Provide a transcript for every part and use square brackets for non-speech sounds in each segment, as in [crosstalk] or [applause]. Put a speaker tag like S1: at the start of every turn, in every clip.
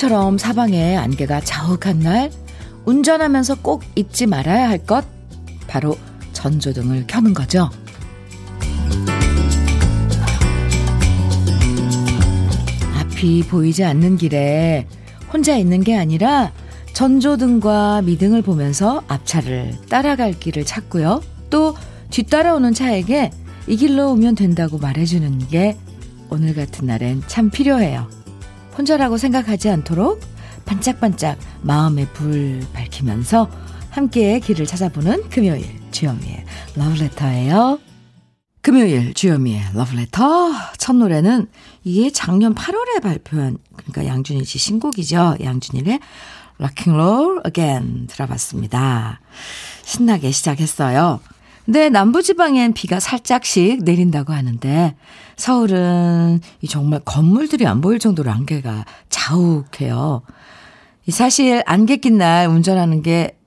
S1: 오늘처럼 사방에 안개가 자욱한 날 운전하면서 꼭 잊지 말아야 할 것 바로 전조등을 켜는 거죠. 앞이 보이지 않는 길에 혼자 있는 게 아니라 전조등과 미등을 보면서 앞차를 따라갈 길을 찾고요. 또 뒤따라오는 차에게 이 길로 오면 된다고 말해주는 게 오늘 같은 날엔 참 필요해요. 혼자라고 생각하지 않도록 반짝반짝 마음의 불 밝히면서 함께 길을 찾아보는 금요일 주현미의 러브레터예요. 금요일 주현미의 러브레터 첫 노래는 이게 작년 8월에 발표한 그러니까 양준일 씨 신곡이죠. 양준일의 락킹롤 어겐 들어봤습니다. 신나게 시작했어요. 근데 남부지방엔 비가 살짝씩 내린다고 하는데 서울은 정말 건물들이 안 보일 정도로 안개가 자욱해요. 사실 안개 낀 날 운전하는 게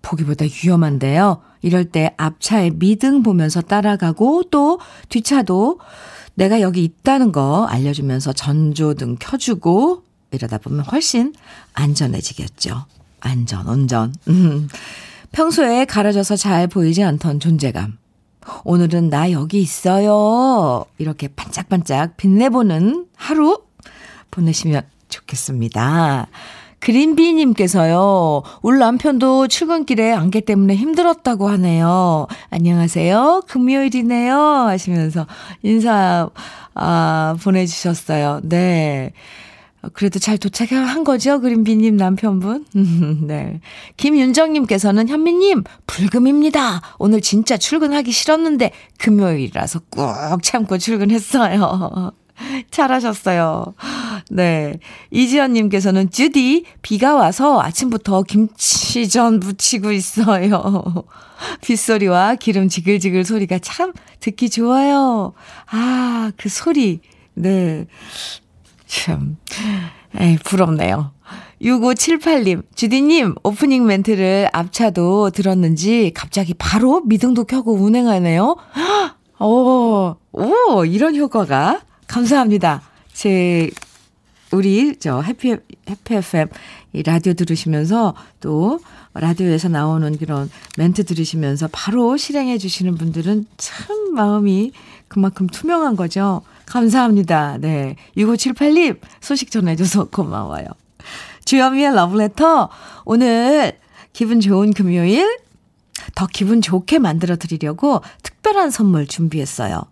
S1: 보기보다 위험한데요. 이럴 때 앞차에 미등 보면서 따라가고 또 뒷차도 내가 여기 있다는 거 알려주면서 전조등 켜주고 이러다 보면 훨씬 안전해지겠죠. 안전, 운전. 음. 평소에 가려져서 잘 보이지 않던 존재감. 오늘은 나 여기 있어요. 이렇게 반짝반짝 빛내보는 하루 보내시면 좋겠습니다. 그린비님께서요, 울 남편도 출근길에 안개 때문에 힘들었다고 하네요. 안녕하세요. 금요일이네요. 하시면서 인사, 아, 보내주셨어요. 네. 그래도 잘 도착한 거죠? 그린비님 남편분? [laughs] 네. 김윤정님께서는 현미님, 불금입니다. 오늘 진짜 출근하기 싫었는데, 금요일이라서 꾹 참고 출근했어요. [laughs] 잘하셨어요. 네. 이지연님께서는 주디, 비가 와서 아침부터 김치전 부치고 있어요. [laughs] 빗소리와 기름 지글지글 소리가 참 듣기 좋아요. 아, 그 소리. 네. 참, 에이, 부럽네요. 6578님, 주디님, 오프닝 멘트를 앞차도 들었는지 갑자기 바로 미등도 켜고 운행하네요. 오, 오, 이런 효과가. 감사합니다. 제, 우리, 저, 해피, 해피 FM, 이 라디오 들으시면서 또 라디오에서 나오는 그런 멘트 들으시면서 바로 실행해 주시는 분들은 참 마음이 그만큼 투명한 거죠. 감사합니다. 네. 6578님, 소식 전해줘서 고마워요. 주현미의 러브레터, 오늘 기분 좋은 금요일, 더 기분 좋게 만들어 드리려고 특별한 선물 준비했어요.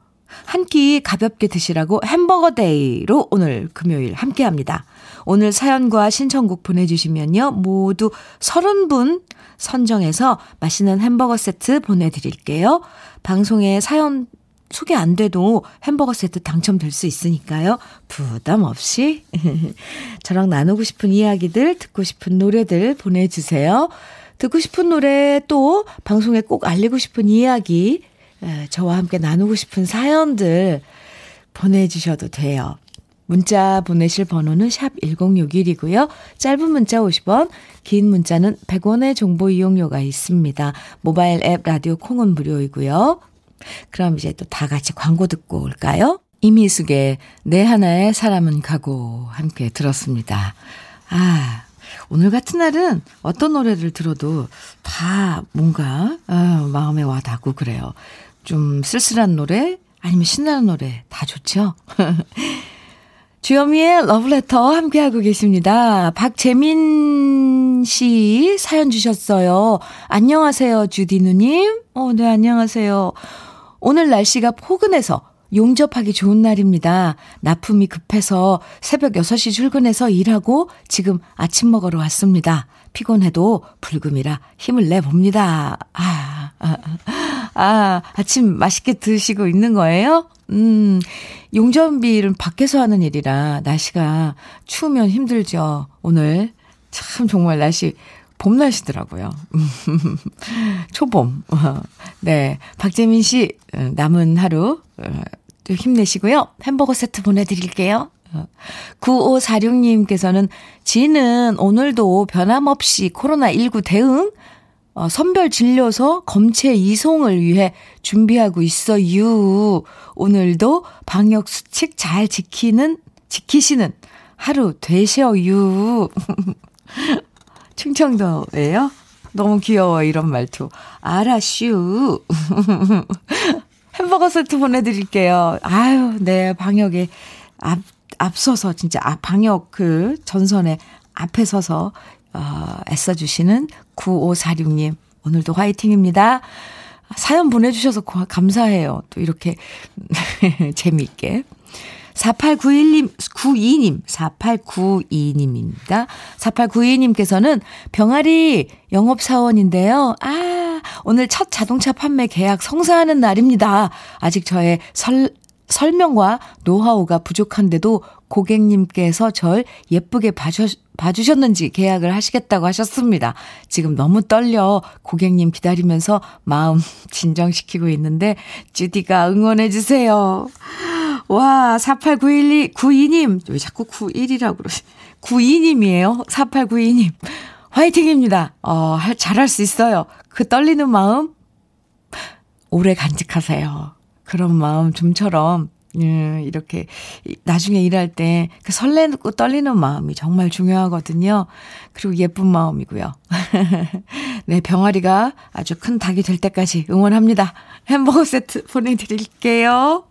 S1: 한 끼 가볍게 드시라고 햄버거 day로 오늘 금요일 함께 합니다. 오늘 사연과 신청곡 보내주시면요. 모두 30분 선정해서 맛있는 햄버거 세트 보내드릴게요. 방송에 사연 소개 안 돼도 햄버거 세트 당첨될 수 있으니까요. 부담 없이 [laughs] 저랑 나누고 싶은 이야기들, 듣고 싶은 노래들 보내주세요. 듣고 싶은 노래 또 방송에 꼭 알리고 싶은 이야기, 저와 함께 나누고 싶은 사연들 보내주셔도 돼요. 문자 보내실 번호는 샵 1061이고요. 짧은 문자 50원, 긴 문자는 100원의 정보 이용료가 있습니다. 모바일 앱 라디오 콩은 무료이고요. 그럼 이제 또 다 같이 광고 듣고 올까요? 이미숙의 내 하나의 사람은 가고 함께 들었습니다. 아, 오늘 같은 날은 어떤 노래를 들어도 다 뭔가 아, 마음에 와 닿고 그래요. 좀 쓸쓸한 노래 아니면 신나는 노래 다 좋죠? [laughs] 주여미의 러브레터 함께하고 계십니다. 박재민 씨 사연 주셨어요. 안녕하세요, 주디누님. 어, 네, 안녕하세요. 오늘 날씨가 포근해서 용접하기 좋은 날입니다. 납품이 급해서 새벽 6시 출근해서 일하고 지금 아침 먹으러 왔습니다. 피곤해도 불금이라 힘을 내봅니다. 아, 아, 아, 아침 맛있게 드시고 있는 거예요? 음, 용접일은 밖에서 하는 일이라 날씨가 추우면 힘들죠. 오늘 참 정말 날씨 봄 날씨더라고요. [laughs] 초봄. [laughs] 네. 박재민 씨, 남은 하루 힘내시고요. 햄버거 세트 보내드릴게요. 9546님께서는 지는 오늘도 변함없이 코로나19 대응 어, 선별 진료소 검체 이송을 위해 준비하고 있어요. 오늘도 방역 수칙 잘 지키는, 지키시는 하루 되셔유. [laughs] 충청도예요? 너무 귀여워, 이런 말투. 알아슈. [laughs] 햄버거 세트 보내드릴게요. 아유, 네, 방역에 앞, 앞서서, 진짜, 아, 방역 그 전선에 앞에 서서, 어, 애써주시는 9546님. 오늘도 화이팅입니다. 사연 보내주셔서 감사해요. 또 이렇게 [laughs] 재미있게. 4891님, 92님, 4892님입니다. 4892님께서는 병아리 영업사원인데요. 아, 오늘 첫 자동차 판매 계약 성사하는 날입니다. 아직 저의 설, 설명과 노하우가 부족한데도 고객님께서 절 예쁘게 봐주, 봐주셨는지 계약을 하시겠다고 하셨습니다. 지금 너무 떨려 고객님 기다리면서 마음 [laughs] 진정시키고 있는데 주디가 응원해주세요. 와, 48912, 92님. 왜 자꾸 91이라고 그러시, 92님이에요. 4892님. 화이팅입니다. 어, 잘할 수 있어요. 그 떨리는 마음, 오래 간직하세요. 그런 마음 좀처럼, 음, 이렇게, 나중에 일할 때 그 설레고 떨리는 마음이 정말 중요하거든요. 그리고 예쁜 마음이고요. [laughs] 네, 병아리가 아주 큰 닭이 될 때까지 응원합니다. 햄버거 세트 보내드릴게요.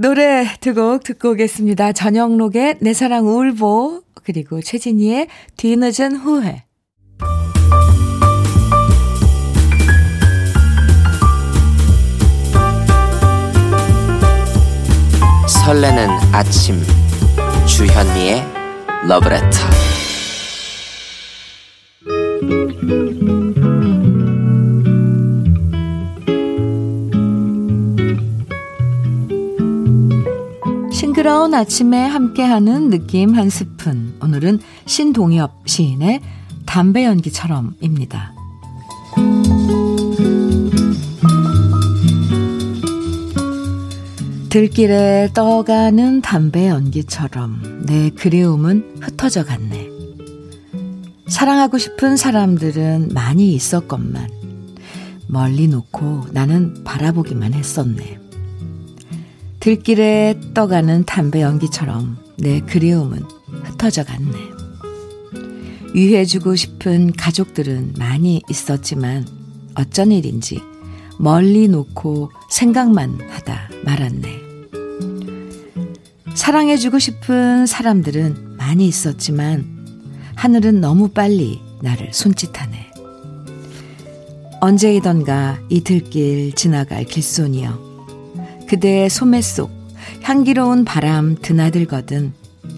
S1: 노래 두 곡 듣고 오겠습니다. 전영록의 내 사랑 울보 그리고 최진희의 뒤늦은 후회
S2: 설레는 아침 주현미의 러브레터
S1: 싱그러운 아침에 함께하는 느낌 한 스푼. 오늘은 신동엽 시인의 담배 연기처럼입니다. 들길에 떠가는 담배 연기처럼 내 그리움은 흩어져 갔네. 사랑하고 싶은 사람들은 많이 있었건만 멀리 놓고 나는 바라보기만 했었네. 들길에 떠가는 담배 연기처럼 내 그리움은 흩어져 갔네. 위해주고 싶은 가족들은 많이 있었지만 어쩐 일인지 멀리 놓고 생각만 하다 말았네. 사랑해주고 싶은 사람들은 많이 있었지만 하늘은 너무 빨리 나를 손짓하네. 언제이던가 이 들길 지나갈 길손이여. 그대의 소매 속 향기로운 바람 드나들거든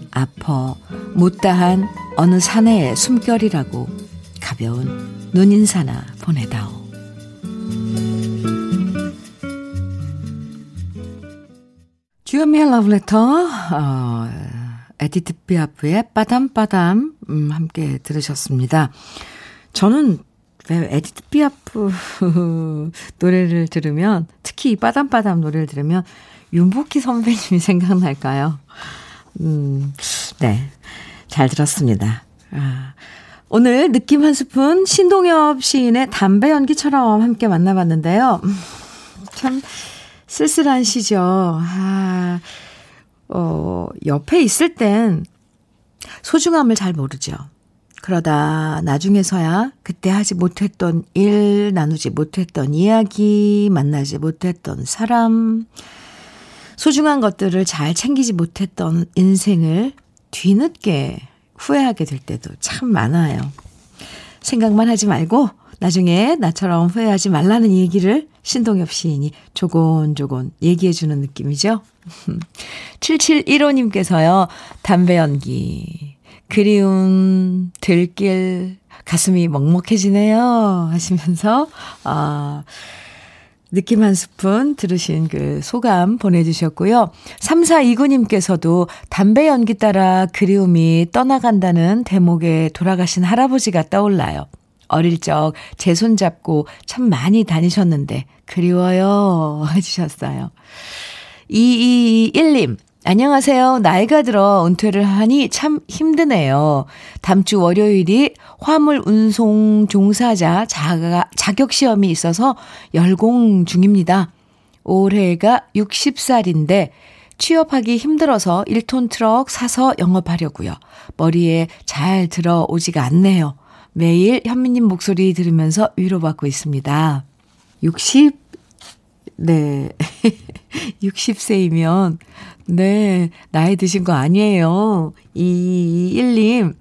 S1: 아퍼 못다한 어느 사내의 숨결이라고 가벼운 눈인사나 보내다오. 주현미의 러브레터 어, 에디트 피아프의 Padam Padam 음, 함께 들으셨습니다. 저는 네, 에디트 피아프 [laughs] 노래를 들으면, 특히 이 Padam Padam 노래를 들으면, 윤복희 선배님이 [laughs] 생각날까요? 음, 네. 잘 들었습니다. 아, 오늘 느낌 한 스푼 신동엽 시인의 담배 연기처럼 함께 만나봤는데요. 음, 참 쓸쓸한 시죠. 아, 어, 옆에 있을 땐 소중함을 잘 모르죠. 그러다 나중에서야 그때 하지 못했던 일, 나누지 못했던 이야기, 만나지 못했던 사람, 소중한 것들을 잘 챙기지 못했던 인생을 뒤늦게 후회하게 될 때도 참 많아요. 생각만 하지 말고 나중에 나처럼 후회하지 말라는 얘기를 신동엽 시인이 조곤조곤 얘기해주는 느낌이죠. [laughs] 7715님께서요, 담배 연기. 그리운 들길 가슴이 먹먹해지네요. 하시면서, 아, 느낌 한 스푼 들으신 그 소감 보내주셨고요. 3429님께서도 담배 연기 따라 그리움이 떠나간다는 대목에 돌아가신 할아버지가 떠올라요. 어릴 적 제 손잡고 참 많이 다니셨는데 그리워요. [laughs] 해주셨어요. 2221님, 안녕하세요. 나이가 들어 은퇴를 하니 참 힘드네요. 다음 주 월요일이 화물 운송 종사자 자가, 자격 시험이 있어서 열공 중입니다. 올해가 60살인데 취업하기 힘들어서 1톤 트럭 사서 영업하려고요. 머리에 잘 들어오지가 않네요. 매일 현미님 목소리 들으면서 위로받고 있습니다. 60, 네. [laughs] 60세이면, 네, 나이 드신 거 아니에요. 221님.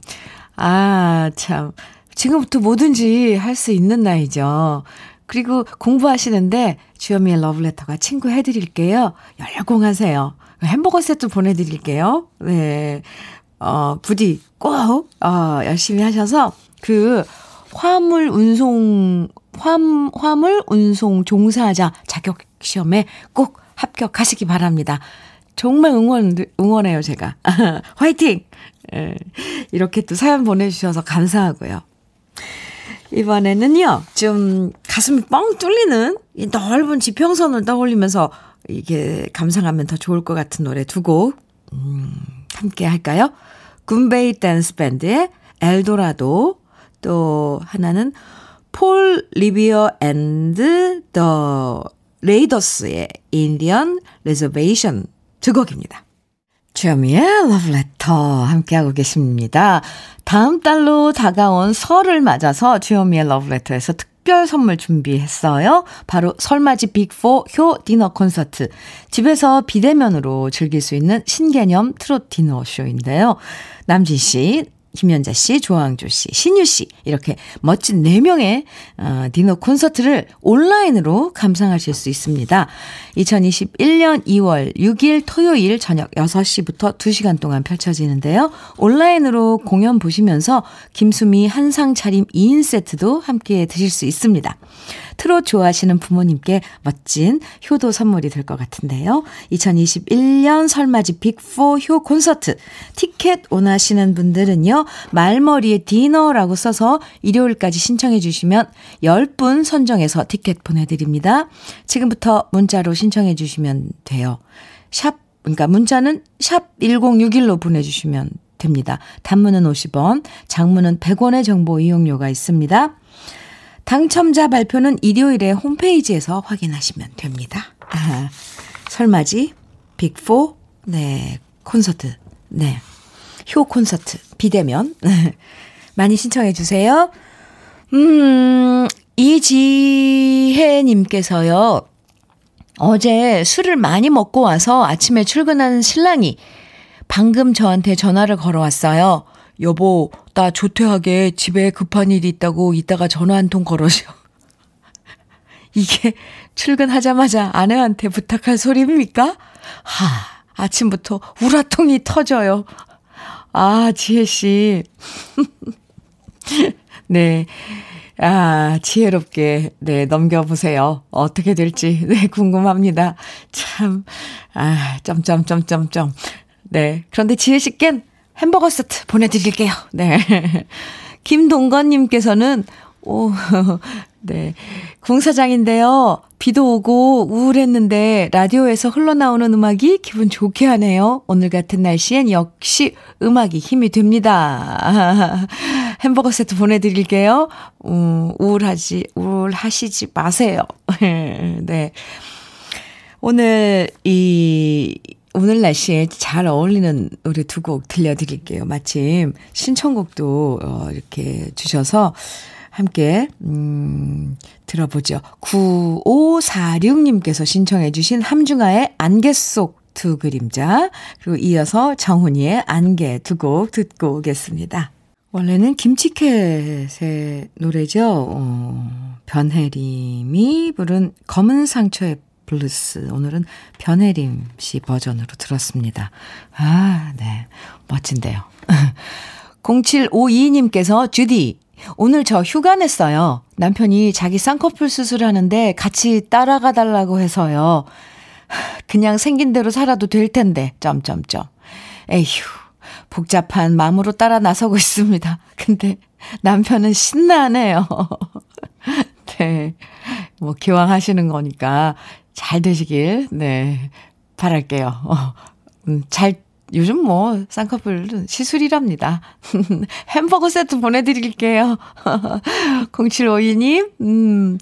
S1: 아, 참. 지금부터 뭐든지 할 수 있는 나이죠. 그리고 공부하시는데 주현미의 러브레터가 친구 해드릴게요. 열공하세요. 햄버거 세트 보내드릴게요. 네. 어, 부디 꼭, 어, 열심히 하셔서 그 화물 운송, 화물, 화물 운송 종사자 자격 시험에 꼭 합격하시기 바랍니다. 정말 응원, 응원해요, 제가. [laughs] 화이팅! 예, 이렇게 또 사연 보내주셔서 감사하고요. 이번에는요, 좀 가슴이 뻥 뚫리는 이 넓은 지평선을 떠올리면서 이게 감상하면 더 좋을 것 같은 노래 두 곡, 음, 함께 할까요? Goombay Dance Band의 Eldorado, 또 하나는 Paul Revere and the Raiders의 Indian Reservation 두 곡입니다. 주현미의 러브레터 함께하고 계십니다. 다음 달로 다가온 설을 맞아서 주현미의 러브레터에서 특별 선물 준비했어요. 바로 설맞이 Big 4 효 디너 콘서트. 집에서 비대면으로 즐길 수 있는 신개념 트롯 디너 쇼인데요. 남진 씨, 김연자 씨, 조항조 씨, 신유 씨 이렇게 멋진 4명의 어, 디너 콘서트를 온라인으로 감상하실 수 있습니다. 2021년 2월 6일 토요일 저녁 6시부터 2시간 동안 펼쳐지는데요. 온라인으로 공연 보시면서 김수미 한상 차림 2인 세트도 함께 드실 수 있습니다. 트롯 좋아하시는 부모님께 멋진 효도 선물이 될 것 같은데요. 2021년 설맞이 빅4 효 콘서트 티켓 원하시는 분들은요. 말머리에 디너라고 써서 일요일까지 신청해 주시면 10분 선정해서 티켓 보내드립니다. 지금부터 문자로 신청해 주시면 돼요. 샵, 그러니까 문자는 샵 1061로 보내주시면 됩니다. 단문은 50원, 장문은 100원의 정보 이용료가 있습니다. 당첨자 발표는 일요일에 홈페이지에서 확인하시면 됩니다. 아, 설맞이 빅4 네 콘서트 네 효 콘서트 비대면 [laughs] 많이 신청해 주세요. 음 이지혜 님께서요. 어제 술을 많이 먹고 와서 아침에 출근하는 신랑이 방금 저한테 전화를 걸어왔어요. 여보, 나 조퇴하게 집에 급한 일이 있다고 이따가 전화 한 통 걸어줘. [laughs] 이게 출근하자마자 아내한테 부탁할 소리입니까? 하, 아침부터 우라통이 터져요. 아, 지혜씨. [laughs] 네. 아, 지혜롭게, 네, 넘겨보세요. 어떻게 될지, [laughs] 네, 궁금합니다. 참, 아, 점점점점점. 네. 그런데 지혜씨껜 햄버거 세트 보내드릴게요. 네. [laughs] 김동건님께서는, 오, [laughs] 네. 궁사장인데요. 비도 오고 우울했는데 라디오에서 흘러나오는 음악이 기분 좋게 하네요. 오늘 같은 날씨엔 역시 음악이 힘이 됩니다. [laughs] 햄버거 세트 보내드릴게요. 음, 우울하지, 우울하시지 마세요. 네. 오늘 이, 오늘 날씨에 잘 어울리는 노래 두 곡 들려드릴게요. 마침 신청곡도 어, 이렇게 주셔서 함께, 음, 들어보죠. 9546님께서 신청해주신 함중아의 안개 속 두 그림자, 그리고 이어서 정훈이의 안개 두 곡 듣고 오겠습니다. 원래는 김치캣의 노래죠. 어, 변혜림이 부른 검은 상처의 블루스. 오늘은 변혜림 씨 버전으로 들었습니다. 아, 네. 멋진데요. [laughs] 0752님께서 주디, 오늘 저 휴가 냈어요. 남편이 자기 쌍꺼풀 수술하는데 같이 따라가 달라고 해서요. [sighs] 그냥 생긴 대로 살아도 될 텐데, 점점점. 에휴, 복잡한 마음으로 따라 나서고 있습니다. [laughs] 근데 남편은 신나네요. [laughs] 네. 뭐, 기왕 하시는 거니까 잘 되시길, 네. 바랄게요. 어, 음, 잘 요즘 뭐 쌍꺼풀 시술이랍니다. [laughs] 햄버거 세트 보내드릴게요. [laughs] 0752님, 음,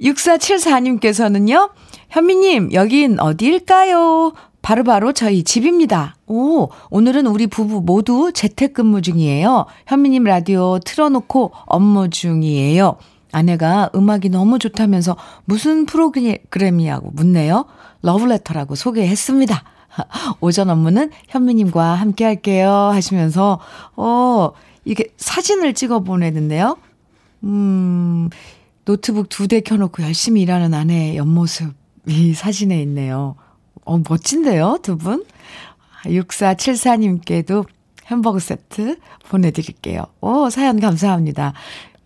S1: 6474님께서는요, 현미님, 여긴 어디일까요? 바로바로 저희 집입니다. 오, 오늘은 우리 부부 모두 재택근무 중이에요. 현미님 라디오 틀어놓고 업무 중이에요. 아내가 음악이 너무 좋다면서 무슨 프로그램이냐고 묻네요. 러브레터라고 소개했습니다. [laughs] 오전 업무는 현미님과 함께 할게요. 하시면서, 어, 이게 사진을 찍어 보내는데요. 음, 노트북 두 대 켜놓고 열심히 일하는 아내의 옆모습이 [laughs] 사진에 있네요. 어, 멋진데요, 두 분? 6474님께도 햄버거 세트 보내드릴게요. 오, 사연 감사합니다.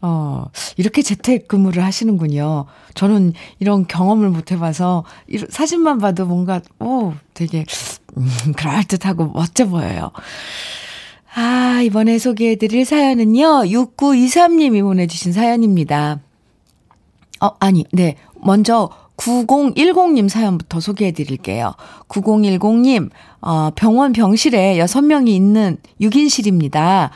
S1: 어, 이렇게 재택근무를 하시는군요. 저는 이런 경험을 못 해봐서, 사진만 봐도 뭔가, 오, 되게, 음, 그럴듯하고 멋져 보여요. 아, 이번에 소개해드릴 사연은요, 6923님이 보내주신 사연입니다. 어, 아니, 네. 먼저 9010님 사연부터 소개해 드릴게요. 9010님, 어, 병원 병실에 6명이 있는 6인실입니다.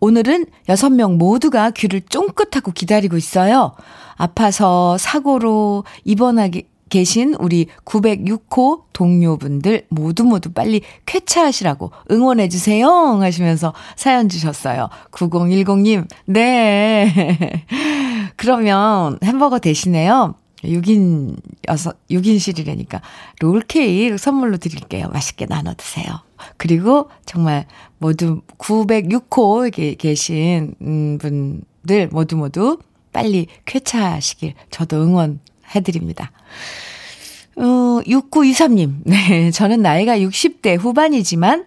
S1: 오늘은 6명 모두가 귀를 쫑긋하고 기다리고 있어요. 아파서 사고로 입원하기, 계신 우리 906호 동료분들 모두 모두 빨리 쾌차하시라고 응원해주세요. 하시면서 사연 주셨어요. 9010님, 네. [laughs] 그러면 햄버거 대신에요. 6인, 6, 6인실이라니까. 롤케이크 선물로 드릴게요. 맛있게 나눠 드세요. 그리고 정말 모두 906호에 계신 음, 분들 모두 모두 빨리 쾌차하시길 저도 응원해드립니다. 어, 6923님. [laughs] 네, 저는 나이가 60대 후반이지만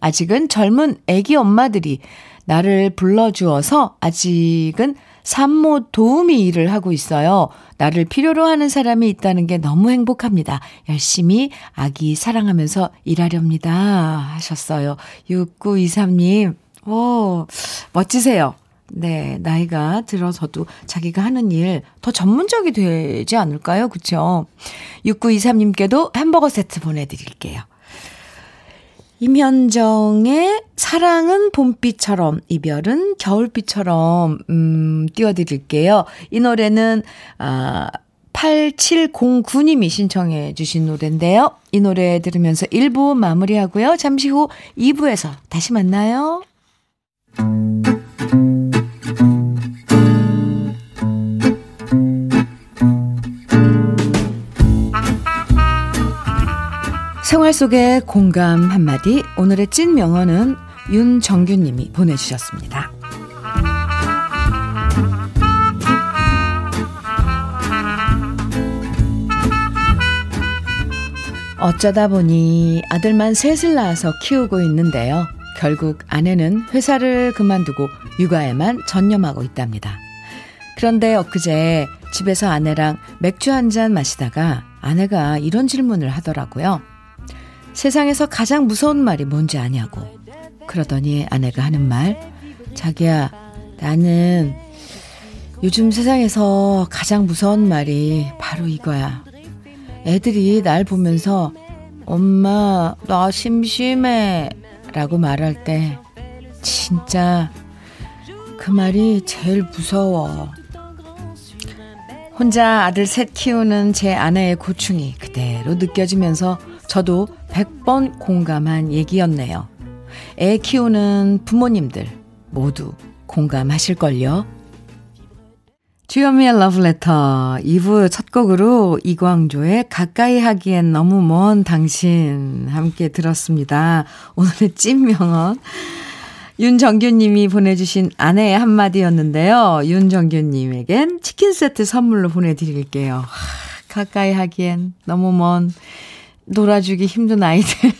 S1: 아직은 젊은 애기 엄마들이 나를 불러주어서 아직은 산모 도우미 일을 하고 있어요. 나를 필요로 하는 사람이 있다는 게 너무 행복합니다. 열심히 아기 사랑하면서 일하렵니다. 하셨어요. 6923님. 오, 멋지세요. 네, 나이가 들어서도 자기가 하는 일 더 전문적이 되지 않을까요? 그쵸? 6923님께도 햄버거 세트 보내드릴게요. 임현정의 사랑은 봄비처럼, 이별은 겨울비처럼, 음, 띄워드릴게요. 이 노래는, 아, 8709님이 신청해 주신 노래인데요. 이 노래 들으면서 1부 마무리하고요. 잠시 후 2부에서 다시 만나요. 생활 속의 공감 한마디, 오늘의 찐 명언은 윤정규님이 보내주셨습니다. 어쩌다 보니 아들만 셋을 낳아서 키우고 있는데요. 결국 아내는 회사를 그만두고 육아에만 전념하고 있답니다. 그런데 엊그제 집에서 아내랑 맥주 한 잔 마시다가 아내가 이런 질문을 하더라고요. 세상에서 가장 무서운 말이 뭔지 아냐고. 그러더니 아내가 하는 말, 자기야, 나는 요즘 세상에서 가장 무서운 말이 바로 이거야. 애들이 날 보면서 엄마, 나 심심해. 라고 말할 때 진짜 그 말이 제일 무서워. 혼자 아들 셋 키우는 제 아내의 고충이 그대로 느껴지면서 저도 100번 공감한 얘기였네요. 애 키우는 부모님들 모두 공감하실걸요? 주현미의 러브레터 2부 첫 곡으로 이광조의 가까이 하기엔 너무 먼 당신 함께 들었습니다. 오늘의 찐명언 윤정규님이 보내주신 아내의 한마디였는데요. 윤정규님에겐 치킨 세트 선물로 보내드릴게요. 가까이 하기엔 너무 먼 놀아주기 힘든 아이들.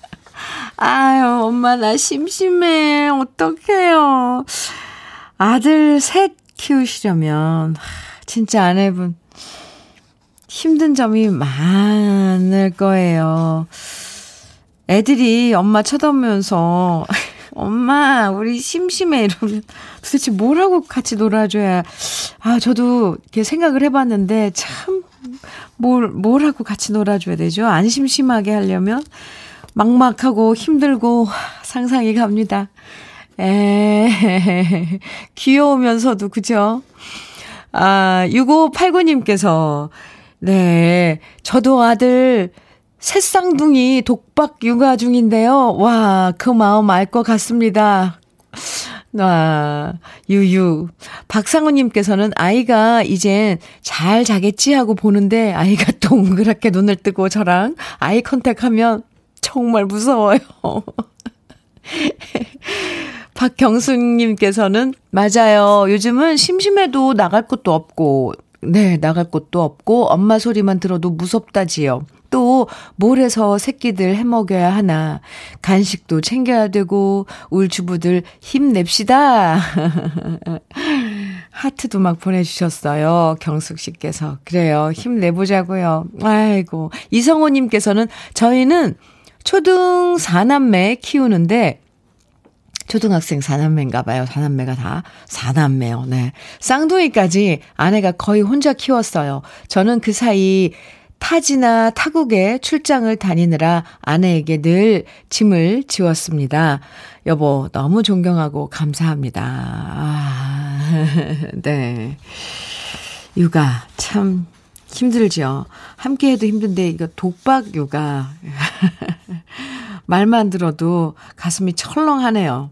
S1: [laughs] 아유, 엄마, 나 심심해. 어떡해요. 아들 셋 키우시려면, 진짜 아내분, 힘든 점이 많을 거예요. 애들이 엄마 쳐다보면서, [laughs] 엄마, 우리 심심해. 이러면 도대체 뭐라고 같이 놀아줘야. 아, 저도 이렇게 생각을 해봤는데, 참, 뭘, 뭘 하고 같이 놀아줘야 되죠? 안 심심하게 하려면 막막하고 힘들고 상상이 갑니다. 에, [laughs] 귀여우면서도, 그죠? 아, 6589님께서, 네, 저도 아들 새쌍둥이 독박 육아 중인데요. 와, 그 마음 알 것 같습니다. 와, 유유. 박상우님께서는 아이가 이젠 잘 자겠지 하고 보는데 아이가 [laughs] 동그랗게 눈을 뜨고 저랑 아이 컨택하면 정말 무서워요. [laughs] 박경수님께서는 맞아요. 요즘은 심심해도 나갈 곳도 없고, 네, 나갈 곳도 없고, 엄마 소리만 들어도 무섭다지요. 또, 뭘 해서 새끼들 해먹여야 하나. 간식도 챙겨야 되고, 울 주부들 힘냅시다. [laughs] 하트도 막 보내주셨어요. 경숙 씨께서. 그래요. 힘내보자고요. 아이고. 이성호 님께서는 저희는 초등 4남매 키우는데, 초등학생 4남매인가 봐요. 4남매가 다 4남매요. 네. 쌍둥이까지 아내가 거의 혼자 키웠어요. 저는 그 사이 타지나 타국에 출장을 다니느라 아내에게 늘 짐을 지웠습니다. 여보, 너무 존경하고 감사합니다. 아, [laughs] 네. 육아, 참 힘들죠. 함께 해도 힘든데, 이거 독박 육아. [laughs] 말만 들어도 가슴이 철렁하네요.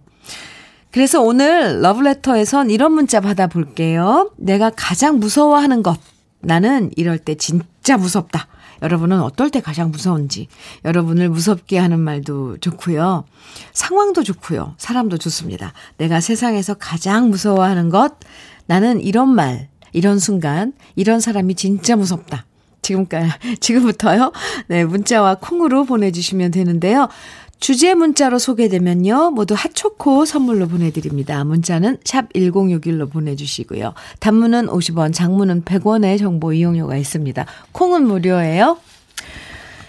S1: 그래서 오늘 러브레터에선 이런 문자 받아볼게요. 내가 가장 무서워하는 것. 나는 이럴 때 진짜 무섭다. 여러분은 어떨 때 가장 무서운지, 여러분을 무섭게 하는 말도 좋고요. 상황도 좋고요. 사람도 좋습니다. 내가 세상에서 가장 무서워하는 것, 나는 이런 말, 이런 순간, 이런 사람이 진짜 무섭다. 지금까지, [laughs] 지금부터요. 네, 문자와 콩으로 보내주시면 되는데요. 주제 문자로 소개되면요. 모두 핫초코 선물로 보내드립니다. 문자는 샵 1061로 보내주시고요. 단문은 50원, 장문은 100원의 정보 이용료가 있습니다. 콩은 무료예요.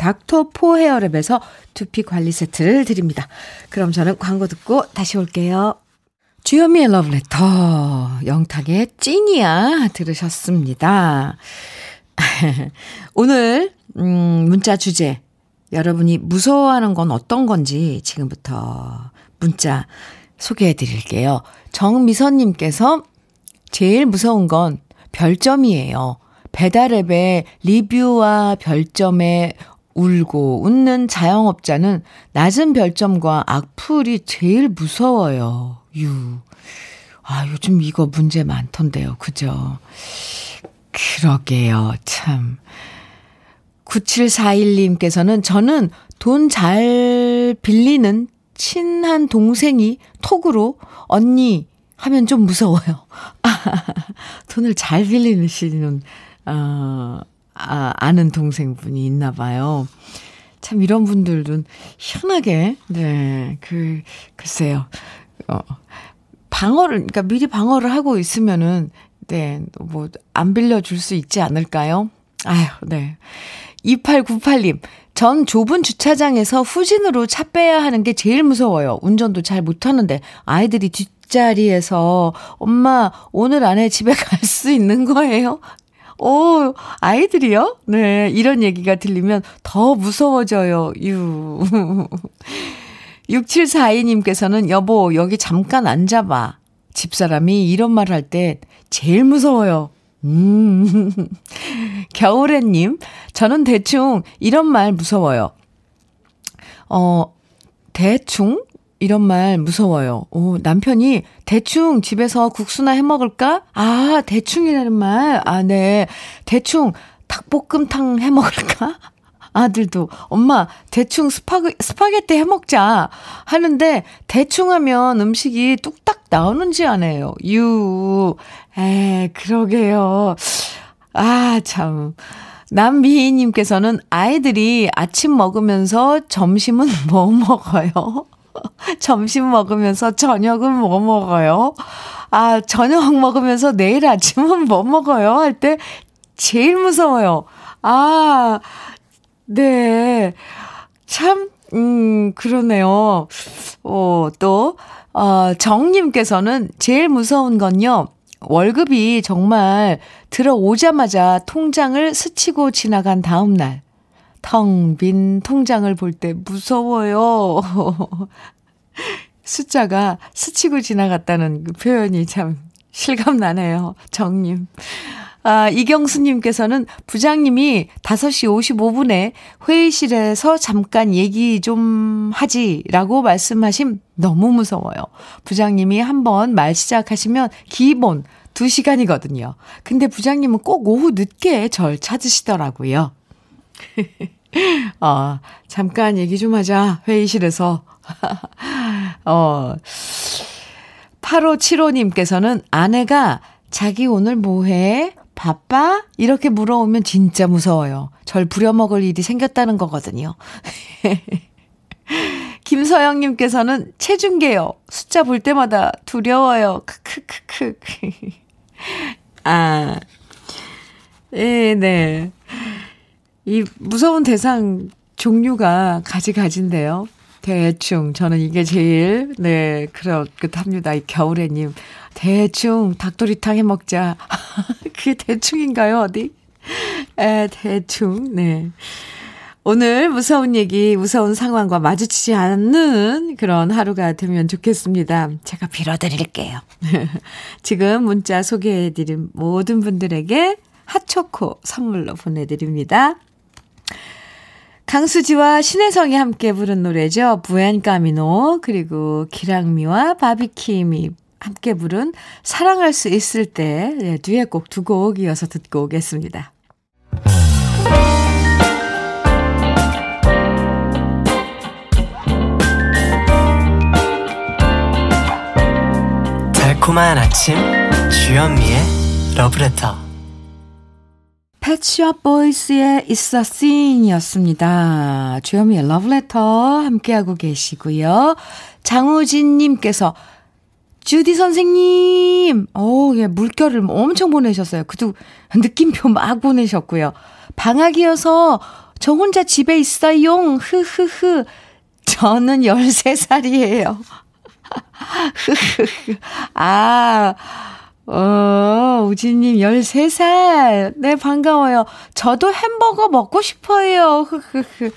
S1: Dr. For Hair Lab에서 두피 관리 세트를 드립니다. 그럼 저는 광고 듣고 다시 올게요. 주현미의 러브레터, 영탁의 찐이야 들으셨습니다. [laughs] 오늘, 음, 문자 주제. 여러분이 무서워하는 건 어떤 건지 지금부터 문자 소개해 드릴게요. 정미선님께서 제일 무서운 건 별점이에요. 배달앱에 리뷰와 별점에 울고 웃는 자영업자는 낮은 별점과 악플이 제일 무서워요. 유. 아, 요즘 이거 문제 많던데요. 그죠? 그러게요. 참. 9741님께서는 저는 돈 잘 빌리는 친한 동생이 톡으로 언니 하면 좀 무서워요. 아, [laughs] 돈을 잘 빌리시는, 어, 아, 아는 동생분이 있나 봐요. 참 이런 분들은 희한하게, 네, 그, 글쎄요. 어, 방어를, 그러니까 미리 방어를 하고 있으면은, 네, 뭐, 안 빌려줄 수 있지 않을까요? 아휴, 네. 2898님, 전 좁은 주차장에서 후진으로 차 빼야 하는 게 제일 무서워요. 운전도 잘 못하는데, 아이들이 뒷자리에서, 엄마, 오늘 안에 집에 [laughs] 갈 수 있는 거예요? 오, 아이들이요? 네, 이런 얘기가 들리면 더 무서워져요, 유. [laughs] 6742님께서는 여보, 여기 잠깐 앉아봐. 집사람이 이런 말 할 때 제일 무서워요. 음. [laughs] 겨울애님, 저는 대충 이런 말 무서워요. 어, 대충? 이런 말 무서워요. 오, 남편이 대충 집에서 국수나 해 먹을까? 아, 대충이라는 말. 아, 네. 대충 닭볶음탕 해 먹을까? [laughs] 아들도 엄마 대충 스파게, 스파게티 해 먹자 하는데 대충 하면 음식이 뚝딱 나오는지 아네요. 유. 에, 그러게요. 아, 참. 남미희님께서는 아이들이 아침 먹으면서 점심은 [laughs] 뭐 먹어요? [laughs] 점심 먹으면서 저녁은 뭐 먹어요? 아, 저녁 먹으면서 내일 아침은 뭐 먹어요? 할 때 제일 무서워요. 아, 네. 참, 음, 그러네요. 어, 또, 어, 정님께서는 제일 무서운 건요, 월급이 정말 들어오자마자 통장을 스치고 지나간 다음날, 텅 빈 통장을 볼 때 무서워요. [laughs] 숫자가 스치고 지나갔다는 그 표현이 참 실감나네요. 정님. 아, 이경수님께서는 부장님이 5시 55분에 회의실에서 잠깐 얘기 좀 하지라고 말씀하심 너무 무서워요. 부장님이 한번 말 시작하시면 기본 2시간이거든요. 근데 부장님은 꼭 오후 늦게 절 찾으시더라고요. 어, [laughs] 잠깐 얘기 좀 하자. 회의실에서. [laughs] 어, 8575님께서는 아내가 자기 오늘 뭐 해? 바빠? 이렇게 물어오면 진짜 무서워요. 절 부려먹을 일이 생겼다는 거거든요. [laughs] 김서영님께서는 체중계요. 숫자 볼 때마다 두려워요. 크크크크. 아, 예, 네. 이 무서운 대상 종류가 가지가지인데요. 대충 저는 이게 제일 네 그렇듯합니다. 이 겨울에님 대충 닭도리탕 해 먹자. [laughs] 그게 대충인가요 어디? 에 대충 네. 오늘 무서운 얘기, 무서운 상황과 마주치지 않는 그런 하루가 되면 좋겠습니다. 제가 빌어드릴게요. [laughs] 지금 문자 소개해드린 모든 분들에게 핫초코 선물로 보내드립니다. 강수지와 신혜성이 함께 부른 노래죠. 부엔까미노 그리고 기랑미와 바비킴이 함께 부른 사랑할 수 있을 때 네, 뒤에 곡두곡 이어서 듣고 오겠습니다.
S2: 달콤한 아침 주현미의 러브레터
S1: 펫샵 보이스의 It's a Scene 주현미의 러브레터 함께하고 계시고요. 장우진님께서 주디 선생님, 오, 예, 물결을 엄청 보내셨어요. 그도 느낌표 막 보내셨고요. 방학이어서 저 혼자 집에 있어요. 흐흐흐. 저는 13살이에요. [laughs] 흐흐흐. 아, 어, 우진님 13살. 네, 반가워요. 저도 햄버거 먹고 싶어요. 흐흐흐.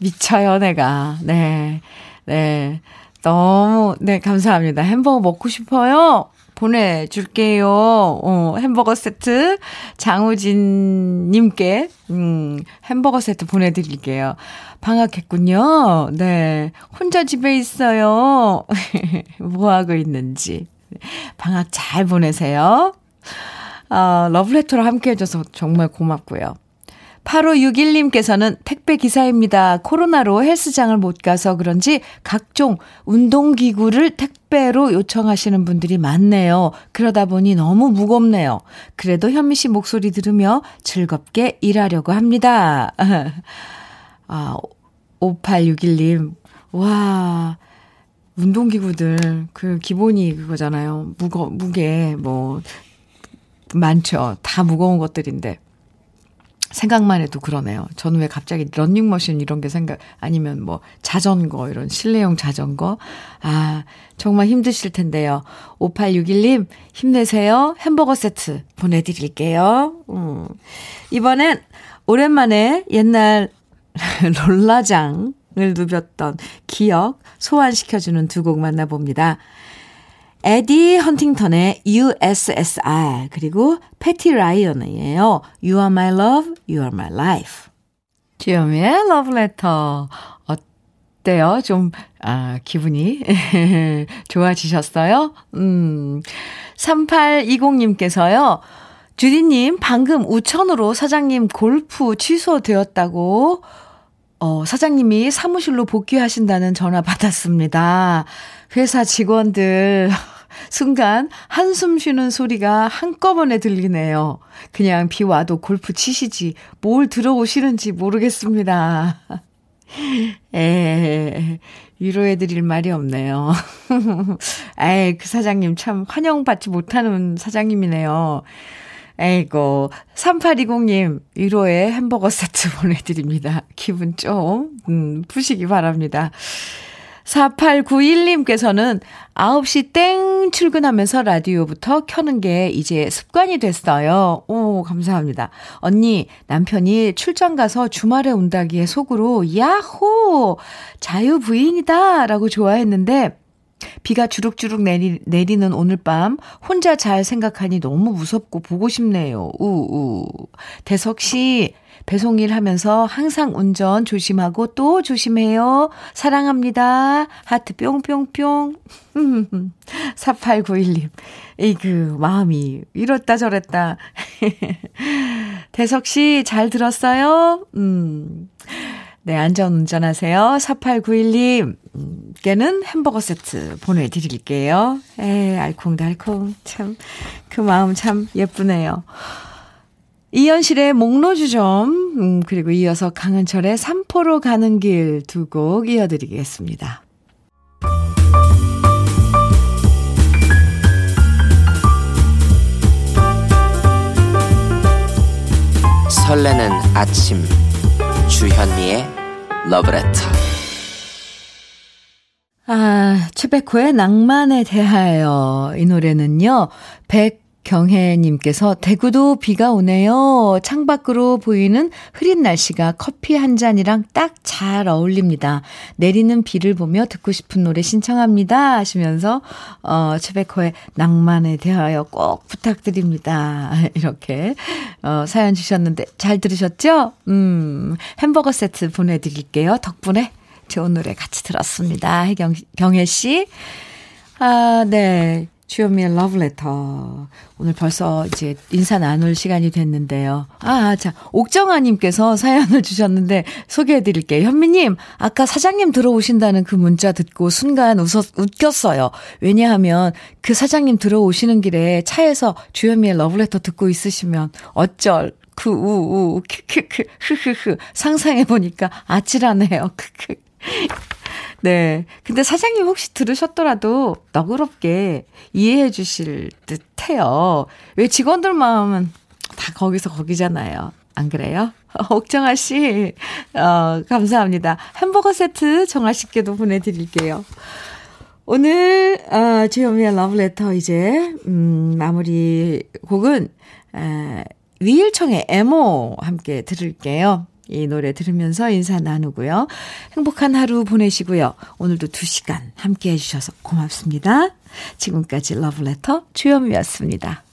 S1: 미쳐요, 내가. 네. 네. 너무, 네, 감사합니다. 햄버거 먹고 싶어요. 보내줄게요. 어, 햄버거 세트. 장우진님께, 음, 햄버거 세트 보내드릴게요. 방학했군요. 네. 혼자 집에 있어요. [laughs] 뭐 하고 있는지. 방학 잘 보내세요. 어, 러브레터로 함께 해줘서 정말 고맙고요. 8561님께서는 택배 기사입니다. 코로나로 헬스장을 못 가서 그런지 각종 운동기구를 택배로 요청하시는 분들이 많네요. 그러다 보니 너무 무겁네요. 그래도 현미 씨 목소리 들으며 즐겁게 일하려고 합니다. [laughs] 아, 5861님. 와, 운동기구들 그 기본이 그거잖아요. 무거 무게 뭐 많죠. 다 무거운 것들인데 생각만 해도 그러네요. 저는 왜 갑자기 런닝머신 이런 게 생각 아니면 뭐 자전거 이런 실내용 자전거 아 정말 힘드실 텐데요. 5861님 힘내세요. 햄버거 세트 보내드릴게요. 음. 이번엔 오랜만에 옛날 [laughs] 롤라장 을 누볐던 기억 소환시켜주는 두 곡 만나봅니다. 에디 헌팅턴의 USSR 그리고 패티 라이언이에요. You are my love, you are my life. 주여미의 러브레터 어때요? 좀 아, 기분이 [laughs] 좋아지셨어요? 음. 3820님께서요. 주디님, 방금 우천으로 사장님 골프 취소되었다고 어, 사장님이 사무실로 복귀하신다는 전화 받았습니다. 회사 직원들, [laughs] 순간 한숨 쉬는 소리가 한꺼번에 들리네요. 그냥 비 와도 골프 치시지, 뭘 들어오시는지 모르겠습니다. [laughs] 에, 위로해 드릴 말이 없네요. [laughs] 에이, 그 사장님 참 환영받지 못하는 사장님이네요. 에이고, 3820님, 위로의 햄버거 세트 [laughs] 보내드립니다. 기분 좀, 음, 푸시기 바랍니다. 4891님께서는 9시 땡 출근하면서 라디오부터 켜는 게 이제 습관이 됐어요. 오, 감사합니다. 언니, 남편이 출장 가서 주말에 온다기에 속으로, 야호! 자유부인이다! 라고 좋아했는데, 비가 주룩주룩 내리, 내리는 오늘 밤 혼자 잘 생각하니 너무 무섭고 보고 싶네요. 우우. 대석 씨 배송일 하면서 항상 운전 조심하고 또 조심해요. 사랑합니다. 하트 뿅뿅뿅. 4891님. [laughs] 에이그, 마음이 이렇다 저랬다. [laughs] 대석 씨 잘 들었어요? 음. 네, 안전 운전하세요. 4891님 께는 햄버거 세트 보내드릴게요. 에 알콩달콩. 참, 그 마음 참 예쁘네요. 이현실의 목로주점, 음, 그리고 이어서 강은철의 삼포로 가는 길 두 곡 이어드리겠습니다.
S3: 설레는 아침 주현미의 러브레터
S1: 아, 최백호의 낭만에 대하여 이 노래는요. 백경혜님께서 대구도 비가 오네요. 창밖으로 보이는 흐린 날씨가 커피 한 잔이랑 딱 잘 어울립니다. 내리는 비를 보며 듣고 싶은 노래 신청합니다. 하시면서 어, 최백호의 낭만에 대하여 꼭 부탁드립니다. [laughs] 이렇게 어, 사연 주셨는데 잘 들으셨죠? 음, 햄버거 세트 보내드릴게요. 덕분에 좋은 노래 같이 들었습니다. 혜경, 경혜 씨. 아, 네. 주현미의 러브레터. 오늘 벌써 이제 인사 나눌 시간이 됐는데요. 아, 자, 옥정아님께서 사연을 주셨는데 소개해 드릴게요. 현미님, 아까 사장님 들어오신다는 그 문자 듣고 순간 웃었, 웃겼어요. 왜냐하면 그 사장님 들어오시는 길에 차에서 주현미의 러브레터 듣고 있으시면 어쩔. 그, 우, 우, 크크크, 흐흐흐. 상상해보니까 아찔하네요. [laughs] 크크. 네. 근데 사장님 혹시 들으셨더라도 너그럽게 이해해 주실 듯 해요. 왜 직원들 마음은 다 거기서 거기잖아요. 안 그래요? [laughs] 옥정아 씨, 어, 감사합니다. 햄버거 세트 정아 씨께도 보내드릴게요. 오늘, 어, 주현미의 러브레터 이제, 음, 마무리 곡은, 에, 위일청의 에모 함께 들을게요. 이 노래 들으면서 인사 나누고요. 행복한 하루 보내시고요. 오늘도 2시간 함께 해주셔서 고맙습니다. 지금까지 러브레터 주현미였습니다.